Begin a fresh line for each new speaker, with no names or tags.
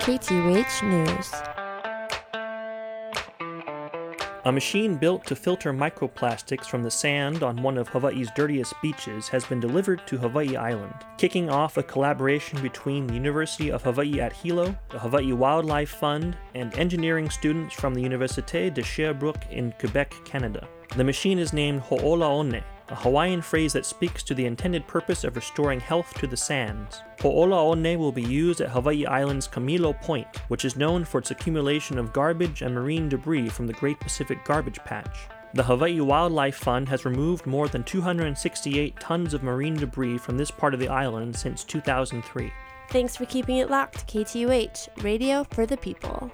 KTUH News.
A machine built to filter microplastics from the sand on one of Hawaii's dirtiest beaches has been delivered to Hawaii Island, kicking off a collaboration between the University of Hawaii at Hilo, the Hawaii Wildlife Fund, and engineering students from the Université de Sherbrooke in Quebec, Canada. The machine is named Ho'ola One, a Hawaiian phrase that speaks to the intended purpose of restoring health to the sands. Ho'ola One will be used at Hawaii Island's Kamilo Point, which is known for its accumulation of garbage and marine debris from the Great Pacific Garbage Patch. The Hawaii Wildlife Fund has removed more than 268 tons of marine debris from this part of the island since 2003.
Thanks for keeping it locked, KTUH, radio for the people.